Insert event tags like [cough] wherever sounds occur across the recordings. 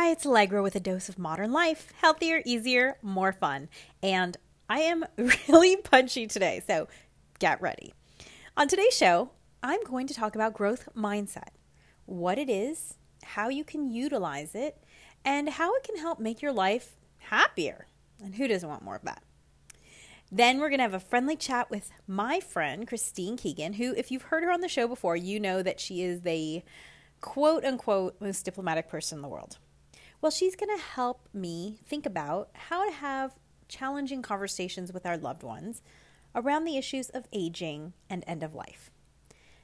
Hi, it's Allegra with a dose of modern life. Healthier, easier, more fun. And I am [laughs] really punchy today, so get ready. On today's show, I'm going to talk about growth mindset what it is, how you can utilize it, and how it can help make your life happier. And who doesn't want more of that? Then we're going to have a friendly chat with my friend, Christine Keegan, who, if you've heard her on the show before, you know that she is the quote unquote most diplomatic person in the world. Well, she's going to help me think about how to have challenging conversations with our loved ones around the issues of aging and end of life.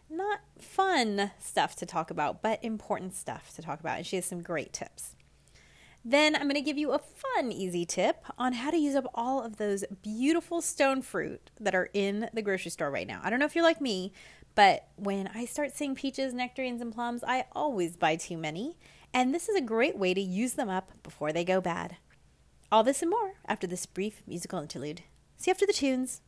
Not fun stuff to talk about, but important stuff to talk about. And she has some great tips. Then I'm going to give you a fun, easy tip on how to use up all of those beautiful stone fruit that are in the grocery store right now. I don't know if you're like me, but when I start seeing peaches, nectarines, and plums, I always buy too many. And this is a great way to use them up before they go bad. All this and more after this brief musical interlude. See you after the tunes.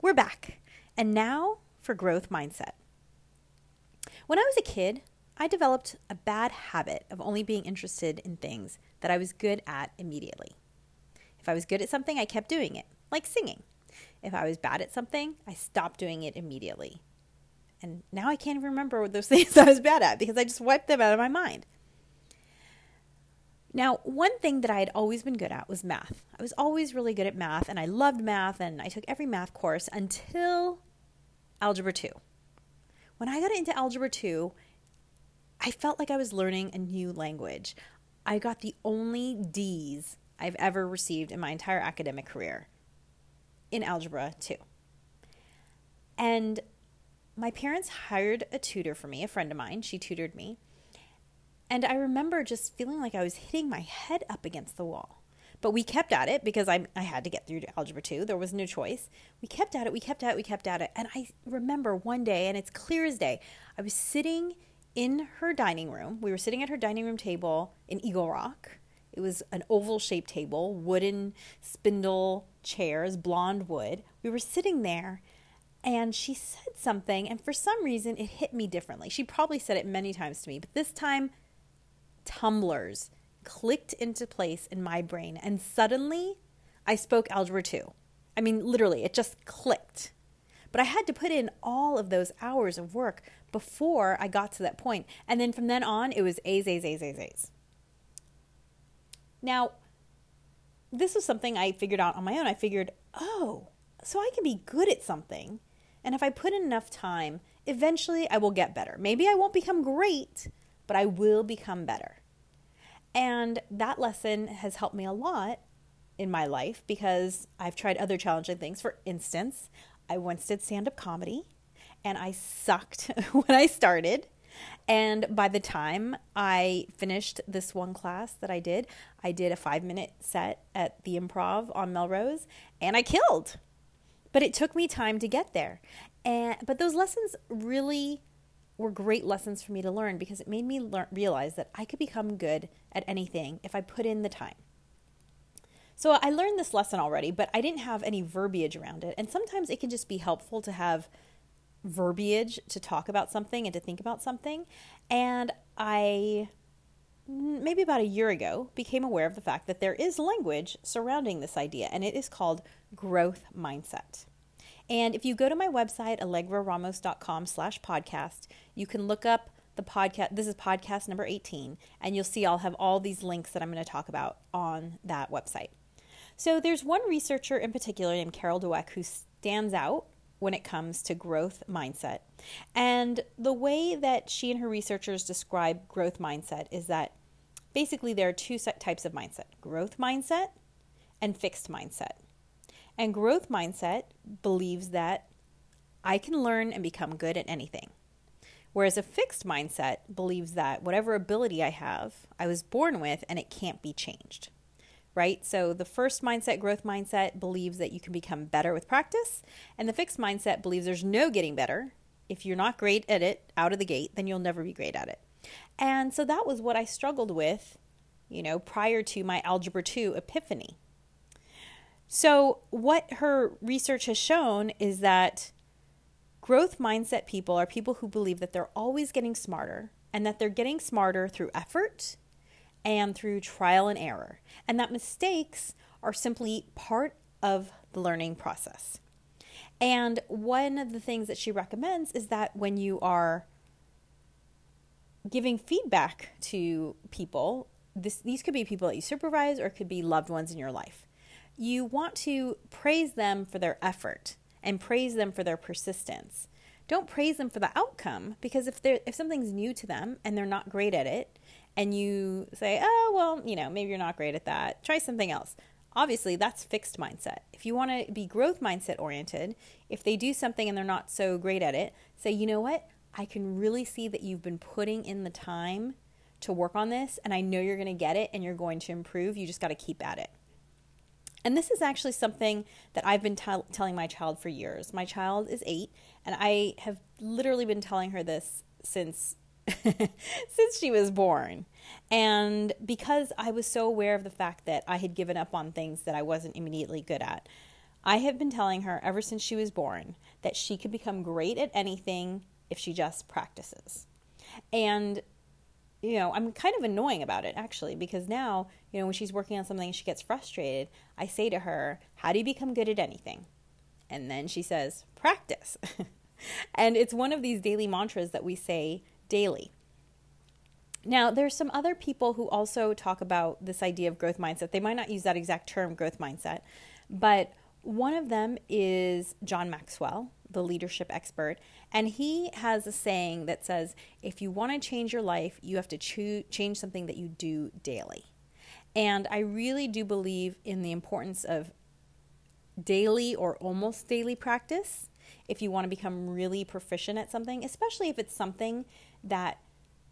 We're back. And now for growth mindset. When I was a kid, I developed a bad habit of only being interested in things that I was good at immediately. If I was good at something, I kept doing it, like singing. If I was bad at something, I stopped doing it immediately. And now I can't even remember what those [laughs] things I was bad at because I just wiped them out of my mind. Now, one thing that I had always been good at was math. I was always really good at math and I loved math and I took every math course until Algebra 2. When I got into Algebra 2, I felt like I was learning a new language. I got the only D's I've ever received in my entire academic career in Algebra 2. And my parents hired a tutor for me, a friend of mine. She tutored me. And I remember just feeling like I was hitting my head up against the wall. But we kept at it because I, I had to get through to Algebra 2. There was no choice. We kept at it, we kept at it, we kept at it. And I remember one day, and it's clear as day, I was sitting in her dining room. We were sitting at her dining room table in Eagle Rock. It was an oval shaped table, wooden spindle chairs, blonde wood. We were sitting there and she said something, and for some reason it hit me differently. She probably said it many times to me, but this time, tumblers clicked into place in my brain, and suddenly I spoke Algebra 2. I mean, literally, it just clicked. But I had to put in all of those hours of work before I got to that point. And then from then on, it was A's, A's, A's, A's, A's. Now, this was something I figured out on my own. I figured, oh, so I can be good at something. And if I put in enough time, eventually I will get better. Maybe I won't become great, but I will become better. And that lesson has helped me a lot in my life because I've tried other challenging things. For instance, I once did stand up comedy and I sucked [laughs] when I started. And by the time I finished this one class that I did, I did a five minute set at the improv on Melrose and I killed. But it took me time to get there. And but those lessons really were great lessons for me to learn because it made me realize that I could become good at anything if I put in the time. So I learned this lesson already, but I didn't have any verbiage around it. And sometimes it can just be helpful to have verbiage to talk about something and to think about something. And I, maybe about a year ago, became aware of the fact that there is language surrounding this idea, and it is called growth mindset. And if you go to my website, allegraramos.com slash podcast, you can look up the podcast. This is podcast number 18, and you'll see I'll have all these links that I'm going to talk about on that website. So there's one researcher in particular named Carol Dweck who stands out when it comes to growth mindset. And the way that she and her researchers describe growth mindset is that basically there are two types of mindset growth mindset and fixed mindset. And growth mindset believes that I can learn and become good at anything. Whereas a fixed mindset believes that whatever ability I have, I was born with and it can't be changed right? So the first mindset, growth mindset, believes that you can become better with practice, and the fixed mindset believes there's no getting better. If you're not great at it out of the gate, then you'll never be great at it. And so that was what I struggled with, you know, prior to my Algebra 2 epiphany. So, what her research has shown is that growth mindset people are people who believe that they're always getting smarter and that they're getting smarter through effort and through trial and error, and that mistakes are simply part of the learning process. And one of the things that she recommends is that when you are giving feedback to people, this, these could be people that you supervise or it could be loved ones in your life. You want to praise them for their effort and praise them for their persistence. Don't praise them for the outcome because if they if something's new to them and they're not great at it and you say, "Oh, well, you know, maybe you're not great at that. Try something else." Obviously, that's fixed mindset. If you want to be growth mindset oriented, if they do something and they're not so great at it, say, "You know what? I can really see that you've been putting in the time to work on this, and I know you're going to get it and you're going to improve. You just got to keep at it. And this is actually something that I've been t- telling my child for years. My child is eight, and I have literally been telling her this since [laughs] since she was born. And because I was so aware of the fact that I had given up on things that I wasn't immediately good at, I have been telling her ever since she was born that she could become great at anything if she just practices. And you know, I'm kind of annoying about it actually because now, you know, when she's working on something and she gets frustrated, I say to her, How do you become good at anything? And then she says, Practice. [laughs] and it's one of these daily mantras that we say daily. Now, there's some other people who also talk about this idea of growth mindset. They might not use that exact term, growth mindset, but one of them is John Maxwell, the leadership expert, and he has a saying that says, if you want to change your life, you have to choo- change something that you do daily. And I really do believe in the importance of daily or almost daily practice if you want to become really proficient at something, especially if it's something that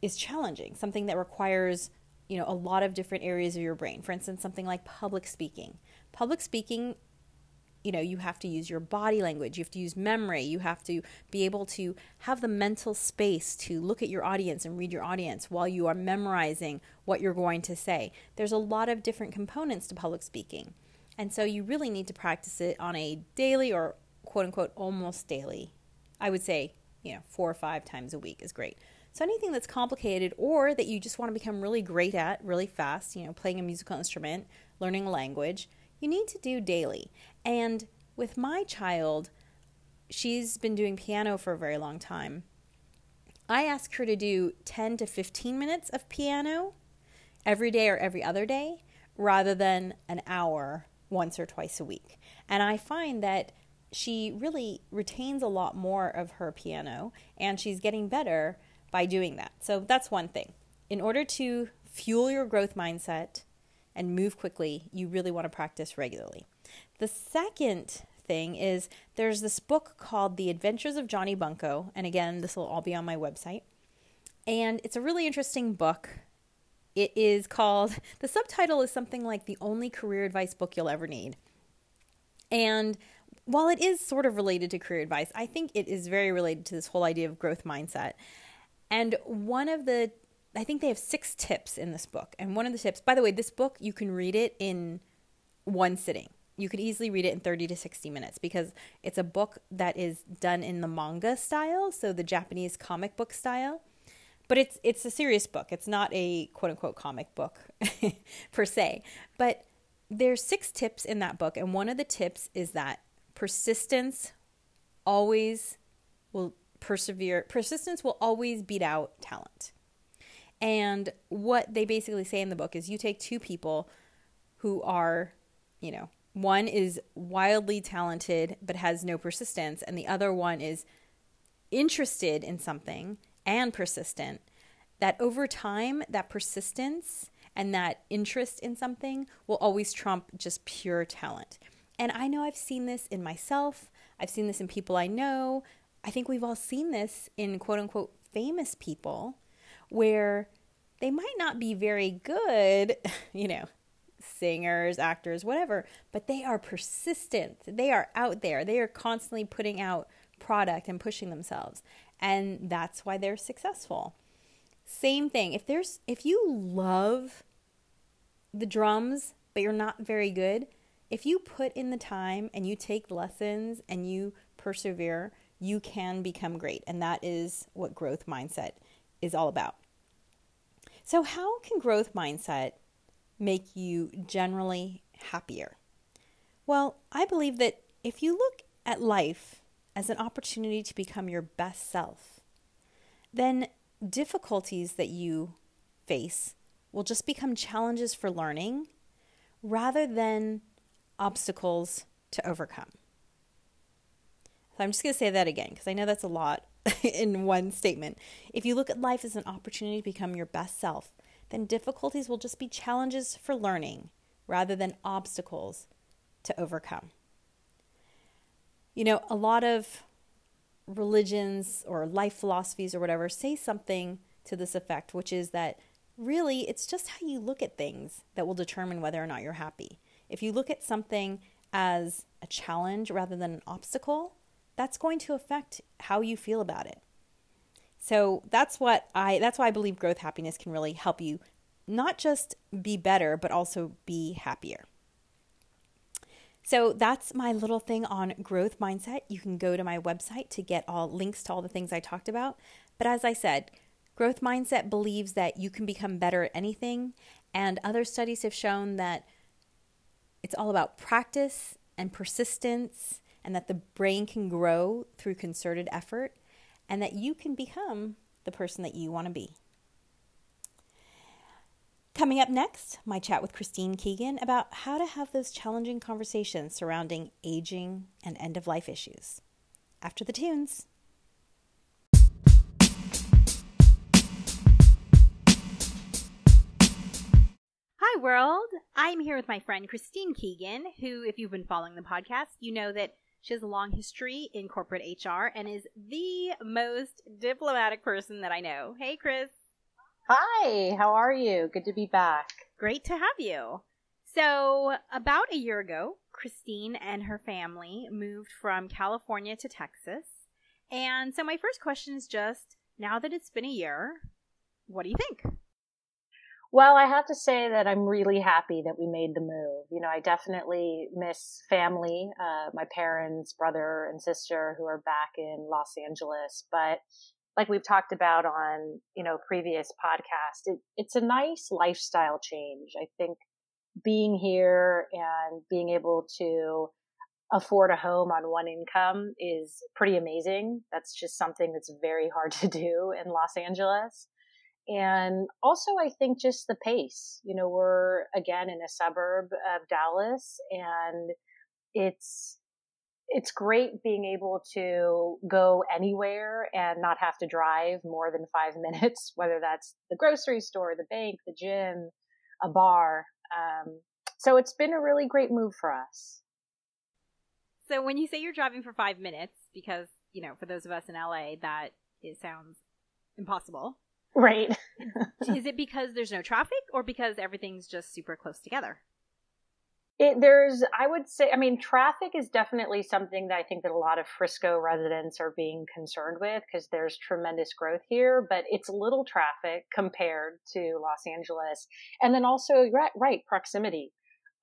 is challenging, something that requires, you know, a lot of different areas of your brain. For instance, something like public speaking. Public speaking you know you have to use your body language you have to use memory you have to be able to have the mental space to look at your audience and read your audience while you are memorizing what you're going to say there's a lot of different components to public speaking and so you really need to practice it on a daily or quote unquote almost daily i would say you know four or five times a week is great so anything that's complicated or that you just want to become really great at really fast you know playing a musical instrument learning a language you need to do daily. And with my child, she's been doing piano for a very long time. I ask her to do 10 to 15 minutes of piano every day or every other day rather than an hour once or twice a week. And I find that she really retains a lot more of her piano and she's getting better by doing that. So that's one thing. In order to fuel your growth mindset, and move quickly, you really want to practice regularly. The second thing is there's this book called The Adventures of Johnny Bunko, and again, this will all be on my website. And it's a really interesting book. It is called, [laughs] the subtitle is something like The Only Career Advice Book You'll Ever Need. And while it is sort of related to career advice, I think it is very related to this whole idea of growth mindset. And one of the I think they have six tips in this book. And one of the tips, by the way, this book, you can read it in one sitting. You could easily read it in 30 to 60 minutes because it's a book that is done in the manga style, so the Japanese comic book style. But it's it's a serious book. It's not a quote unquote comic book [laughs] per se. But there's six tips in that book, and one of the tips is that persistence always will persevere. Persistence will always beat out talent. And what they basically say in the book is you take two people who are, you know, one is wildly talented but has no persistence, and the other one is interested in something and persistent. That over time, that persistence and that interest in something will always trump just pure talent. And I know I've seen this in myself, I've seen this in people I know. I think we've all seen this in quote unquote famous people where they might not be very good, [laughs] you know, singers, actors, whatever, but they are persistent. They are out there. They are constantly putting out product and pushing themselves. And that's why they're successful. Same thing. If there's if you love the drums, but you're not very good, if you put in the time and you take lessons and you persevere, you can become great. And that is what growth mindset is all about. So, how can growth mindset make you generally happier? Well, I believe that if you look at life as an opportunity to become your best self, then difficulties that you face will just become challenges for learning rather than obstacles to overcome. So I'm just going to say that again because I know that's a lot [laughs] in one statement. If you look at life as an opportunity to become your best self, then difficulties will just be challenges for learning rather than obstacles to overcome. You know, a lot of religions or life philosophies or whatever say something to this effect, which is that really it's just how you look at things that will determine whether or not you're happy. If you look at something as a challenge rather than an obstacle, that's going to affect how you feel about it. So that's what I that's why I believe growth happiness can really help you not just be better but also be happier. So that's my little thing on growth mindset. You can go to my website to get all links to all the things I talked about. But as I said, growth mindset believes that you can become better at anything and other studies have shown that it's all about practice and persistence, and that the brain can grow through concerted effort, and that you can become the person that you want to be. Coming up next, my chat with Christine Keegan about how to have those challenging conversations surrounding aging and end of life issues. After the tunes. Hi, world. I'm here with my friend Christine Keegan, who, if you've been following the podcast, you know that she has a long history in corporate HR and is the most diplomatic person that I know. Hey, Chris. Hi, how are you? Good to be back. Great to have you. So, about a year ago, Christine and her family moved from California to Texas. And so, my first question is just now that it's been a year, what do you think? Well, I have to say that I'm really happy that we made the move. You know, I definitely miss family, uh, my parents, brother and sister who are back in Los Angeles. But like we've talked about on, you know, previous podcast, it, it's a nice lifestyle change. I think being here and being able to afford a home on one income is pretty amazing. That's just something that's very hard [laughs] to do in Los Angeles. And also, I think just the pace. You know, we're again in a suburb of Dallas, and it's it's great being able to go anywhere and not have to drive more than five [laughs] minutes, whether that's the grocery store, the bank, the gym, a bar. Um, so it's been a really great move for us. So when you say you're driving for five minutes, because you know, for those of us in LA, that it sounds impossible. Right. [laughs] is it because there's no traffic or because everything's just super close together? It, there's, I would say, I mean, traffic is definitely something that I think that a lot of Frisco residents are being concerned with because there's tremendous growth here, but it's little traffic compared to Los Angeles. And then also, right, right proximity.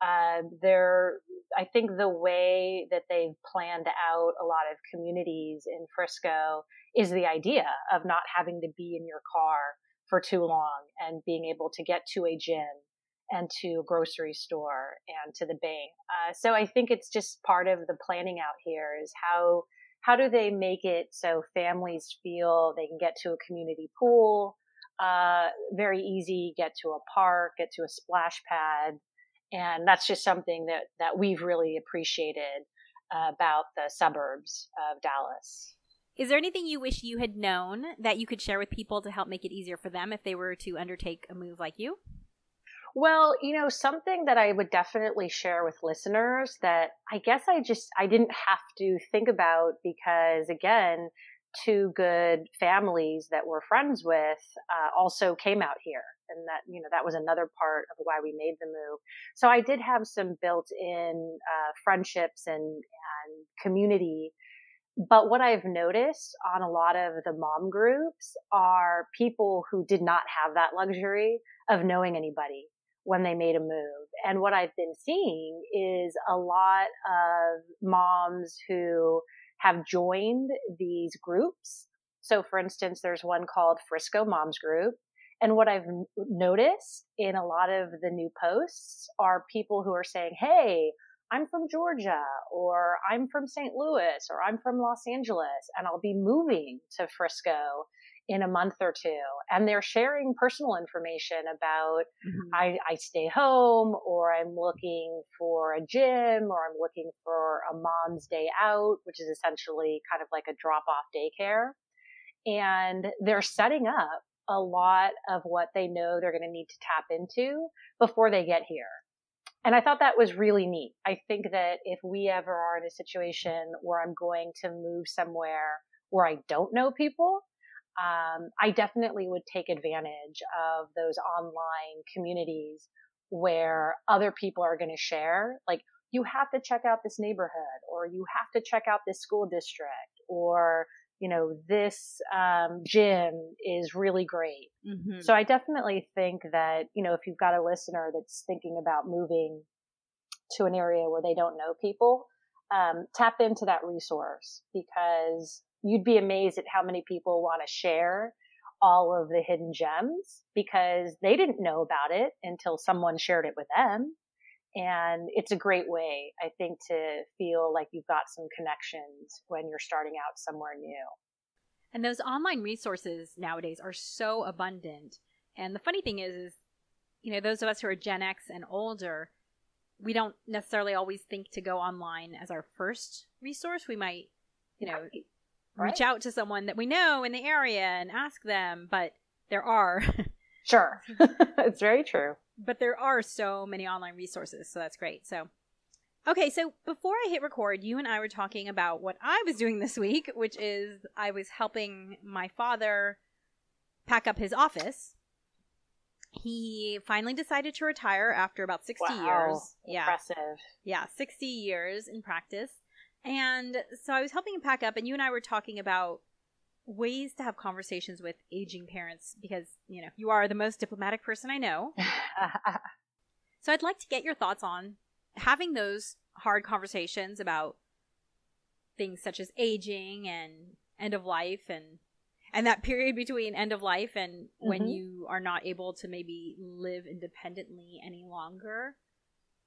Uh, there, I think the way that they've planned out a lot of communities in Frisco is the idea of not having to be in your car for too long and being able to get to a gym and to a grocery store and to the bank. Uh, so I think it's just part of the planning out here is how how do they make it so families feel they can get to a community pool, uh, very easy, get to a park, get to a splash pad, and that's just something that that we've really appreciated uh, about the suburbs of Dallas. Is there anything you wish you had known that you could share with people to help make it easier for them if they were to undertake a move like you? Well, you know, something that I would definitely share with listeners that I guess I just I didn't have to think about because again, two good families that we're friends with uh, also came out here and that you know that was another part of why we made the move so i did have some built-in uh, friendships and, and community but what I've noticed on a lot of the mom groups are people who did not have that luxury of knowing anybody when they made a move. And what I've been seeing is a lot of moms who have joined these groups. So for instance, there's one called Frisco Moms Group. And what I've noticed in a lot of the new posts are people who are saying, Hey, I'm from Georgia or I'm from St. Louis or I'm from Los Angeles and I'll be moving to Frisco in a month or two. And they're sharing personal information about mm-hmm. I, I stay home or I'm looking for a gym or I'm looking for a mom's day out, which is essentially kind of like a drop off daycare. And they're setting up a lot of what they know they're going to need to tap into before they get here. And I thought that was really neat. I think that if we ever are in a situation where I'm going to move somewhere where I don't know people, um, I definitely would take advantage of those online communities where other people are going to share. Like, you have to check out this neighborhood, or you have to check out this school district, or you know, this um, gym is really great. Mm-hmm. So I definitely think that, you know, if you've got a listener that's thinking about moving to an area where they don't know people, um, tap into that resource because you'd be amazed at how many people want to share all of the hidden gems because they didn't know about it until someone shared it with them. And it's a great way, I think, to feel like you've got some connections when you're starting out somewhere new. And those online resources nowadays are so abundant. And the funny thing is, is, you know, those of us who are Gen X and older, we don't necessarily always think to go online as our first resource. We might, you know, right. reach out to someone that we know in the area and ask them, but there are. [laughs] sure. [laughs] [laughs] it's very true but there are so many online resources, so that's great. So, okay, so before I hit record, you and I were talking about what I was doing this week, which is I was helping my father pack up his office. He finally decided to retire after about 60 wow, years. Yeah. Impressive. Yeah, 60 years in practice. And so I was helping him pack up, and you and I were talking about ways to have conversations with aging parents because, you know, you are the most diplomatic person I know. [laughs] so I'd like to get your thoughts on having those hard conversations about things such as aging and end of life and and that period between end of life and mm-hmm. when you are not able to maybe live independently any longer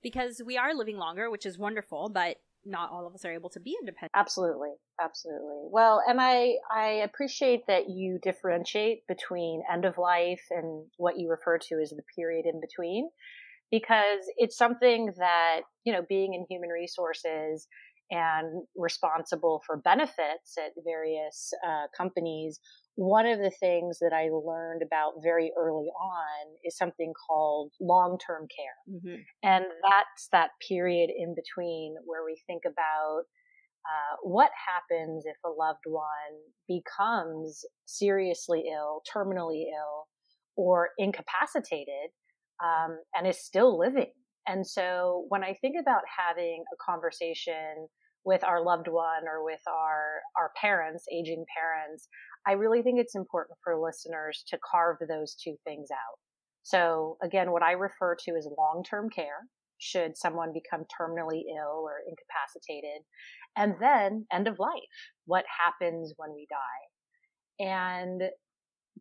because we are living longer which is wonderful but not all of us are able to be independent. Absolutely. Absolutely. Well, and I, I appreciate that you differentiate between end of life and what you refer to as the period in between, because it's something that, you know, being in human resources and responsible for benefits at various uh, companies one of the things that I learned about very early on is something called long term care. Mm-hmm. And that's that period in between where we think about uh, what happens if a loved one becomes seriously ill, terminally ill, or incapacitated um, and is still living. And so when I think about having a conversation with our loved one or with our our parents, aging parents, I really think it's important for listeners to carve those two things out. So again, what I refer to as long-term care, should someone become terminally ill or incapacitated, and then end of life. What happens when we die? And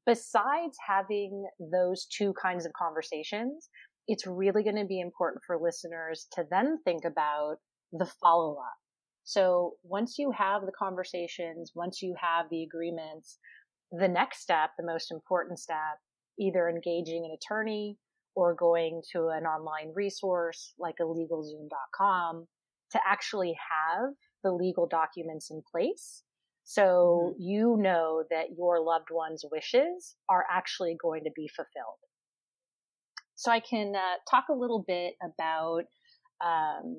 besides having those two kinds of conversations, it's really going to be important for listeners to then think about the follow up. So once you have the conversations, once you have the agreements, the next step, the most important step, either engaging an attorney or going to an online resource like legalzoom.com to actually have the legal documents in place. So mm-hmm. you know that your loved one's wishes are actually going to be fulfilled. So I can uh, talk a little bit about um,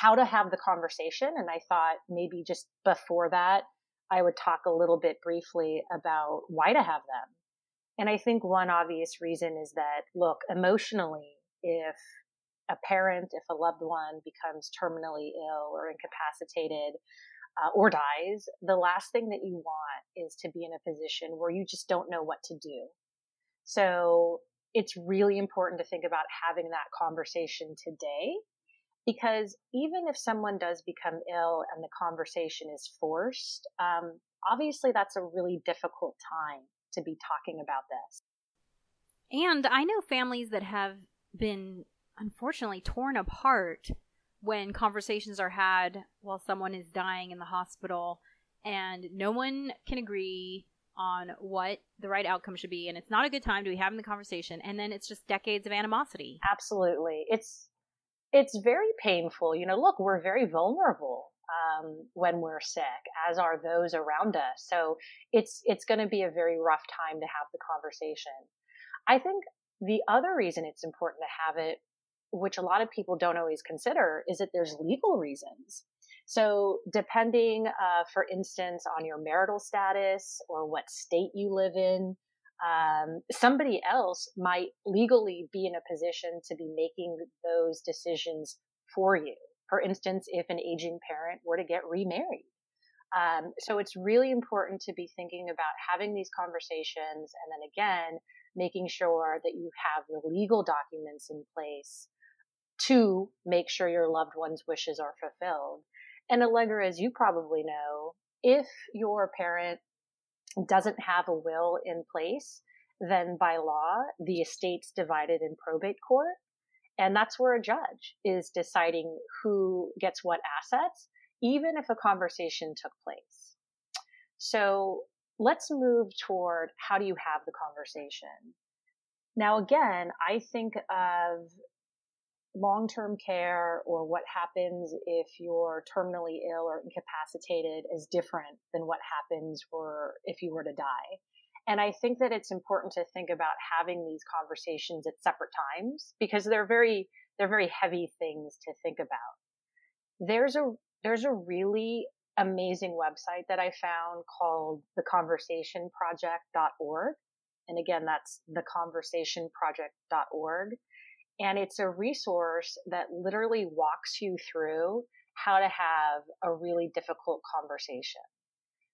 how to have the conversation. And I thought maybe just before that, I would talk a little bit briefly about why to have them. And I think one obvious reason is that, look, emotionally, if a parent, if a loved one becomes terminally ill or incapacitated uh, or dies, the last thing that you want is to be in a position where you just don't know what to do. So it's really important to think about having that conversation today because even if someone does become ill and the conversation is forced, um, obviously that's a really difficult time to be talking about this. And I know families that have been unfortunately torn apart when conversations are had while someone is dying in the hospital and no one can agree on what the right outcome should be. And it's not a good time to be having the conversation. And then it's just decades of animosity. Absolutely. It's it's very painful you know look we're very vulnerable um, when we're sick as are those around us so it's it's going to be a very rough time to have the conversation. I think the other reason it's important to have it which a lot of people don't always consider is that there's legal reasons. So, depending, uh, for instance, on your marital status or what state you live in, um, somebody else might legally be in a position to be making those decisions for you. For instance, if an aging parent were to get remarried. Um, so it's really important to be thinking about having these conversations and then again, making sure that you have the legal documents in place to make sure your loved one's wishes are fulfilled. And Allegra, as you probably know, if your parent doesn't have a will in place, then by law, the estate's divided in probate court. And that's where a judge is deciding who gets what assets, even if a conversation took place. So let's move toward how do you have the conversation? Now, again, I think of long term care or what happens if you're terminally ill or incapacitated is different than what happens for if you were to die. And I think that it's important to think about having these conversations at separate times because they're very, they're very heavy things to think about. There's a, there's a really amazing website that I found called theconversationproject.org. And again, that's theconversationproject.org. And it's a resource that literally walks you through how to have a really difficult conversation.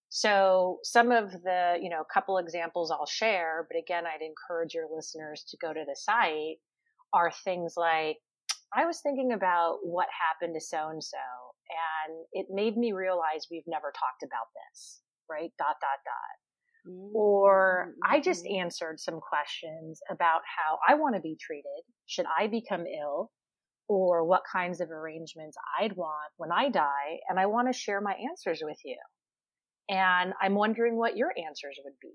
So some of the, you know, couple examples I'll share, but again, I'd encourage your listeners to go to the site are things like, I was thinking about what happened to so and so, and it made me realize we've never talked about this, right? Dot, dot, dot. Or I just mm-hmm. answered some questions about how I want to be treated. Should I become ill? Or what kinds of arrangements I'd want when I die. And I want to share my answers with you. And I'm wondering what your answers would be.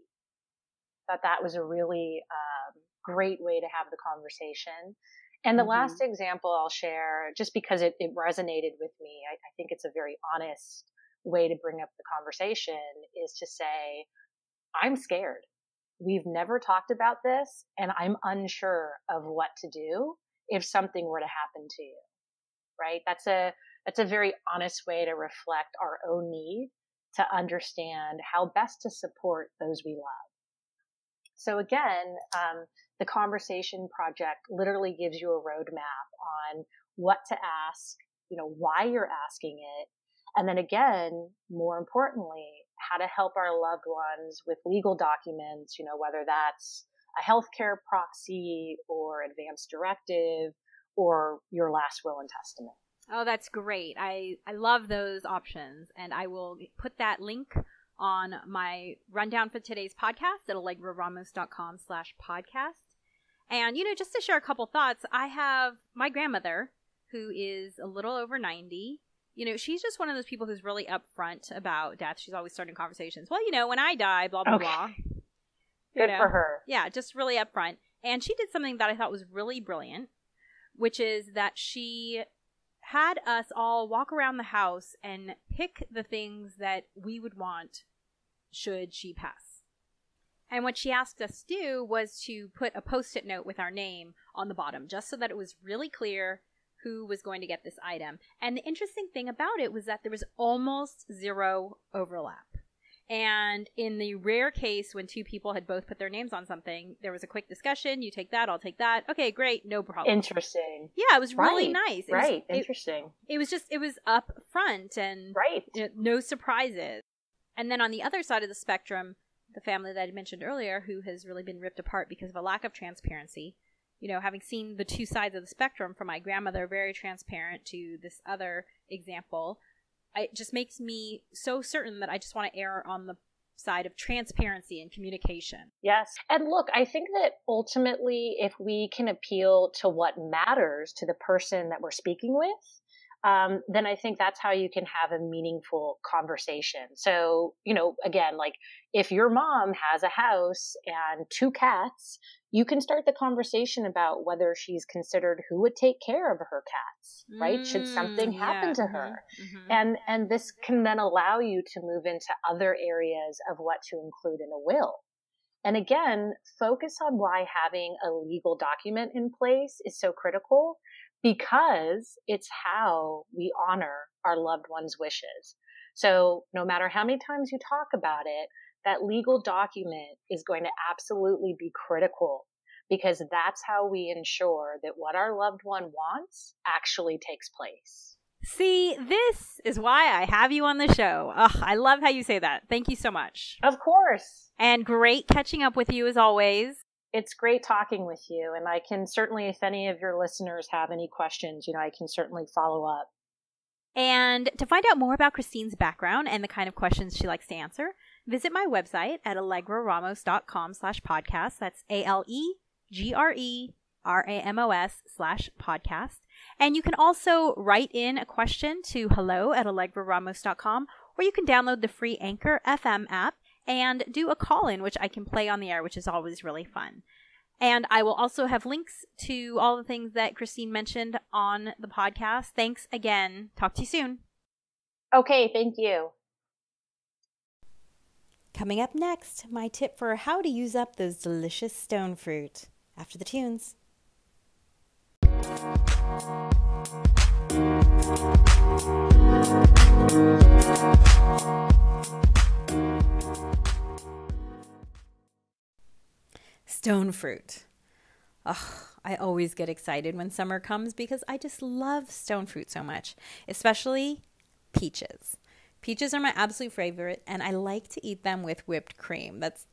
Thought that was a really um, great way to have the conversation. And the mm-hmm. last example I'll share, just because it, it resonated with me, I, I think it's a very honest way to bring up the conversation, is to say, I'm scared. We've never talked about this and I'm unsure of what to do if something were to happen to you. Right? That's a, that's a very honest way to reflect our own need to understand how best to support those we love. So again, um, the conversation project literally gives you a roadmap on what to ask, you know, why you're asking it. And then again, more importantly, how to help our loved ones with legal documents, you know, whether that's a healthcare proxy or advance directive or your last will and testament. Oh, that's great. I, I love those options. And I will put that link on my rundown for today's podcast at allegraramos.com slash podcast. And, you know, just to share a couple thoughts, I have my grandmother who is a little over 90 you know, she's just one of those people who's really upfront about death. She's always starting conversations. Well, you know, when I die, blah blah okay. blah. Good know? for her. Yeah, just really upfront. And she did something that I thought was really brilliant, which is that she had us all walk around the house and pick the things that we would want should she pass. And what she asked us to do was to put a post it note with our name on the bottom, just so that it was really clear who was going to get this item. And the interesting thing about it was that there was almost zero overlap. And in the rare case when two people had both put their names on something, there was a quick discussion. You take that, I'll take that. Okay, great, no problem. Interesting. Yeah, it was really right. nice. It right, was, interesting. It, it, was just, it was up front and right. You know, no surprises. And then on the other side of the spectrum, the family that I mentioned earlier who has really been ripped apart because of a lack of transparency. You know, having seen the two sides of the spectrum from my grandmother, very transparent, to this other example, it just makes me so certain that I just want to err on the side of transparency and communication. Yes. And look, I think that ultimately, if we can appeal to what matters to the person that we're speaking with, um, then I think that's how you can have a meaningful conversation. So, you know, again, like if your mom has a house and two cats, you can start the conversation about whether she's considered who would take care of her cats, right? Mm, Should something happen to mm-hmm, her? Mm-hmm. And and this can then allow you to move into other areas of what to include in a will. And again, focus on why having a legal document in place is so critical because it's how we honor our loved one's wishes. So no matter how many times you talk about it, that legal document is going to absolutely be critical because that's how we ensure that what our loved one wants actually takes place. See, this is why I have you on the show. Ugh, I love how you say that. Thank you so much. Of course. And great catching up with you as always it's great talking with you. And I can certainly, if any of your listeners have any questions, you know, I can certainly follow up. And to find out more about Christine's background and the kind of questions she likes to answer, visit my website at allegraramos.com slash podcast. That's A-L-E-G-R-E-R-A-M-O-S slash podcast. And you can also write in a question to hello at allegraramos.com or you can download the free Anchor FM app and do a call in, which I can play on the air, which is always really fun. And I will also have links to all the things that Christine mentioned on the podcast. Thanks again. Talk to you soon. Okay, thank you. Coming up next, my tip for how to use up those delicious stone fruit after the tunes. Stone fruit. Ugh, I always get excited when summer comes because I just love stone fruit so much, especially peaches. Peaches are my absolute favorite, and I like to eat them with whipped cream. That's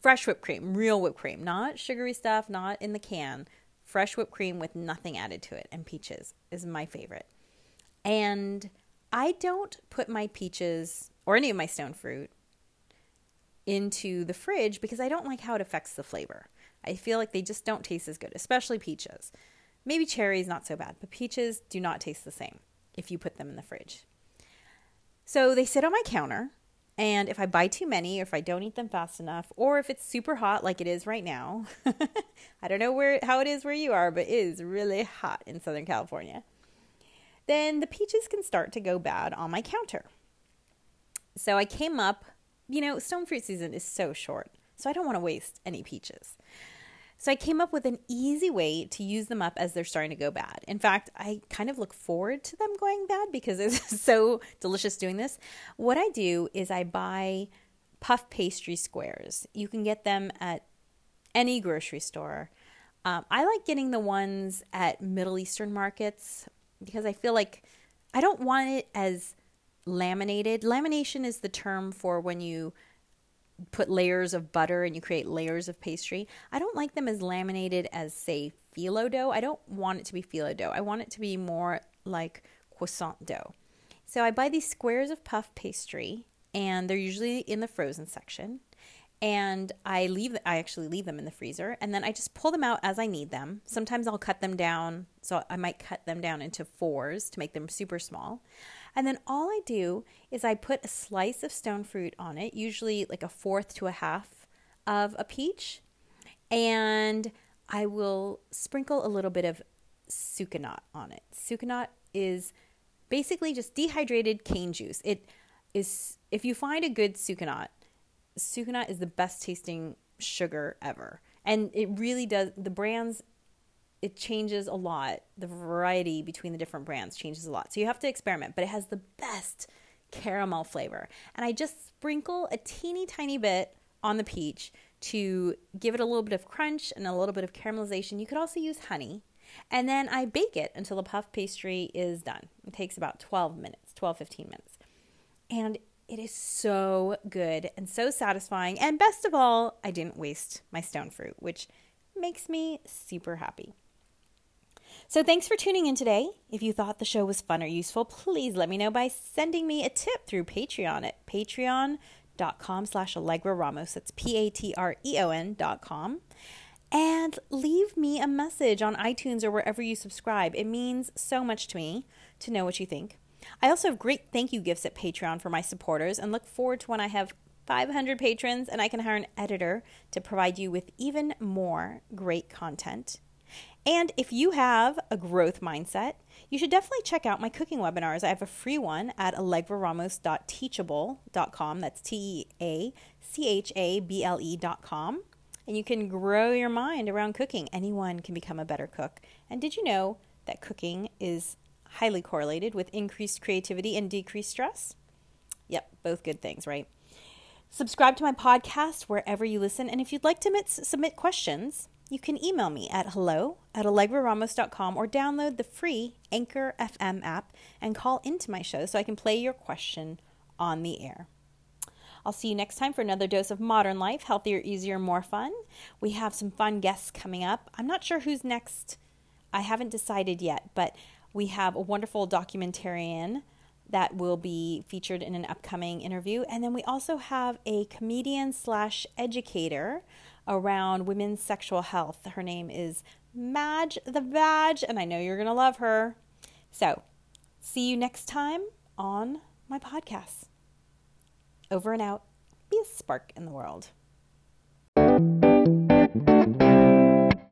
fresh whipped cream, real whipped cream, not sugary stuff, not in the can. Fresh whipped cream with nothing added to it, and peaches is my favorite. And I don't put my peaches or any of my stone fruit into the fridge because I don't like how it affects the flavor. I feel like they just don't taste as good, especially peaches. Maybe cherries, not so bad, but peaches do not taste the same if you put them in the fridge. So they sit on my counter, and if I buy too many, or if I don't eat them fast enough, or if it's super hot like it is right now, [laughs] I don't know where how it is where you are, but it is really hot in Southern California. Then the peaches can start to go bad on my counter. So I came up you know, stone fruit season is so short, so I don't want to waste any peaches. So I came up with an easy way to use them up as they're starting to go bad. In fact, I kind of look forward to them going bad because it's [laughs] so delicious doing this. What I do is I buy puff pastry squares. You can get them at any grocery store. Um, I like getting the ones at Middle Eastern markets because I feel like I don't want it as laminated. Lamination is the term for when you put layers of butter and you create layers of pastry. I don't like them as laminated as, say, phyllo dough. I don't want it to be phyllo dough. I want it to be more like croissant dough. So I buy these squares of puff pastry, and they're usually in the frozen section. And I leave, I actually leave them in the freezer, and then I just pull them out as I need them. Sometimes I'll cut them down, so I might cut them down into fours to make them super small. And then all I do is I put a slice of stone fruit on it, usually like a fourth to a half of a peach, and I will sprinkle a little bit of sucanat on it. Sucanat is basically just dehydrated cane juice. It is if you find a good sucanat, sucanat is the best tasting sugar ever. And it really does the brands it changes a lot. The variety between the different brands changes a lot. So you have to experiment, but it has the best caramel flavor. And I just sprinkle a teeny tiny bit on the peach to give it a little bit of crunch and a little bit of caramelization. You could also use honey. And then I bake it until the puff pastry is done. It takes about 12 minutes, 12, 15 minutes. And It is so good and so satisfying. And best of all, I didn't waste my stone fruit, which makes me super happy. So thanks for tuning in today. If you thought the show was fun or useful, please let me know by sending me a tip through Patreon at patreon.com slash Allegra Ramos. That's P-A-T-R-E-O-N dot com. And leave me a message on iTunes or wherever you subscribe. It means so much to me to know what you think. I also have great thank you gifts at Patreon for my supporters and look forward to when I have 500 patrons and I can hire an editor to provide you with even more great content. And if you have a growth mindset, you should definitely check out my cooking webinars. I have a free one at allegraramos.teachable.com. That's T E A C H A B L E.com. And you can grow your mind around cooking. Anyone can become a better cook. And did you know that cooking is highly correlated with increased creativity and decreased stress? Yep, both good things, right? Subscribe to my podcast wherever you listen. And if you'd like to submit questions, you can email me at hello at allegraramos.com or download the free Anchor FM app and call into my show so I can play your question on the air. I'll see you next time for another dose of modern life, healthier, easier, more fun. We have some fun guests coming up. I'm not sure who's next. I haven't decided yet, but we have a wonderful documentarian that will be featured in an upcoming interview. And then we also have a comedian slash educator around women's sexual health. Her name is Madge the Badge, and I know you're going to love her. So, see you next time on my podcast. Over and out. Be a spark in the world.